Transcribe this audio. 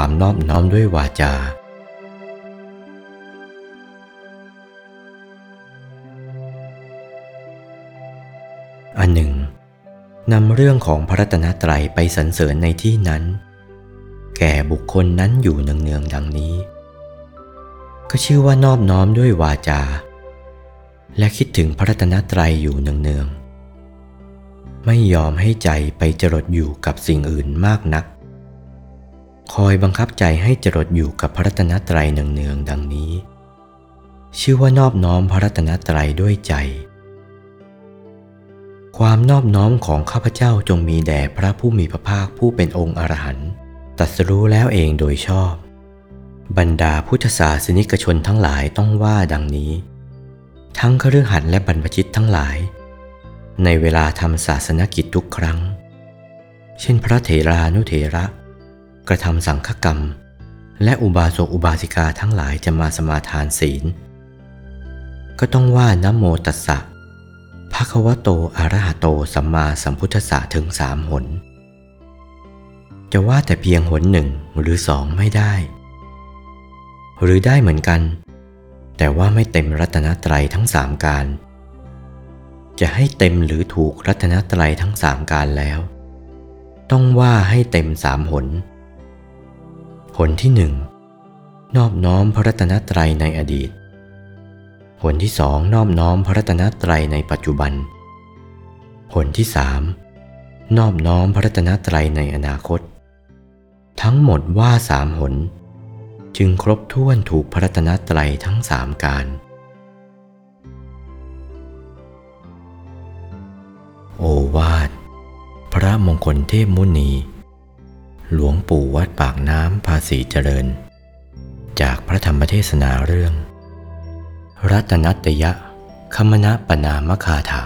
ความนอบน้อมด้วยวาจา อันหนึ่งนำเรื่องของพระรัตนตรัยไปสรรเสริญในที่นั้น แก่บุคคลนั้นอยู่เนืองๆดังนี้ ก็ชื่อว่านอบน้อมด้วยวาจา และคิดถึงพระรัตนตรัยอยู่เนืองๆไม่ยอมให้ใจไปจรดอยู่กับสิ่งอื่นมากนัก คอยบังคับใจให้จรดอยู่กับพระรัตนตรัยเนืองๆดังนี้ ชื่อว่านอบน้อมพระรัตนตรัยด้วยใจ ความนอบน้อมของข้าพเจ้าจงมีแด่พระผู้มีพระภาคผู้เป็นองค์อรหันต์ตัสรู้แล้วเองโดยชอบ บรรดาพุทธศาสนิกชนทั้งหลายต้องว่าดังนี้ ทั้งคฤหัสถ์และบรรพชิตทั้งหลาย ในเวลาทำศาสนกิจทุกครั้ง เช่นพระเถรานุเถระ กระทำสังฆกรรม และอุบาสกอุบาสิกาทั้งหลายจะมาสมาทานศีล ก็ต้องว่านะโมตัสสะภะคะวะโตอะระหะโตสัมมาสัมพุทธัสสะถึงสามหน จะว่าแต่เพียงหนหนึ่งหรือสองไม่ได้ หรือได้เหมือนกัน แต่ว่าไม่เต็มรัตนตรัยทั้งสามการ จะให้เต็มหรือถูกรัตนตรัยทั้งสามการแล้ว ต้องว่าให้เต็มสามหน หนที่หนึ่งนอบน้อมพระรัตนตรัยในอดีต ผลที่สองนอบน้อมพระรัตนตรัยในปัจจุบัน ผลที่สามนอบน้อมพระรัตนตรัยในอนาคต ทั้งหมดว่าสามหน จึงครบถ้วนถูกพระรัตนตรัยทั้งสามการ โอวาทพระมงคลเทพมุนี ปู่วัดปากน้ำภาษีเจริญ จากพระธรรมเทศนาเรื่อง รัตนัตยะคมณปนามคาถา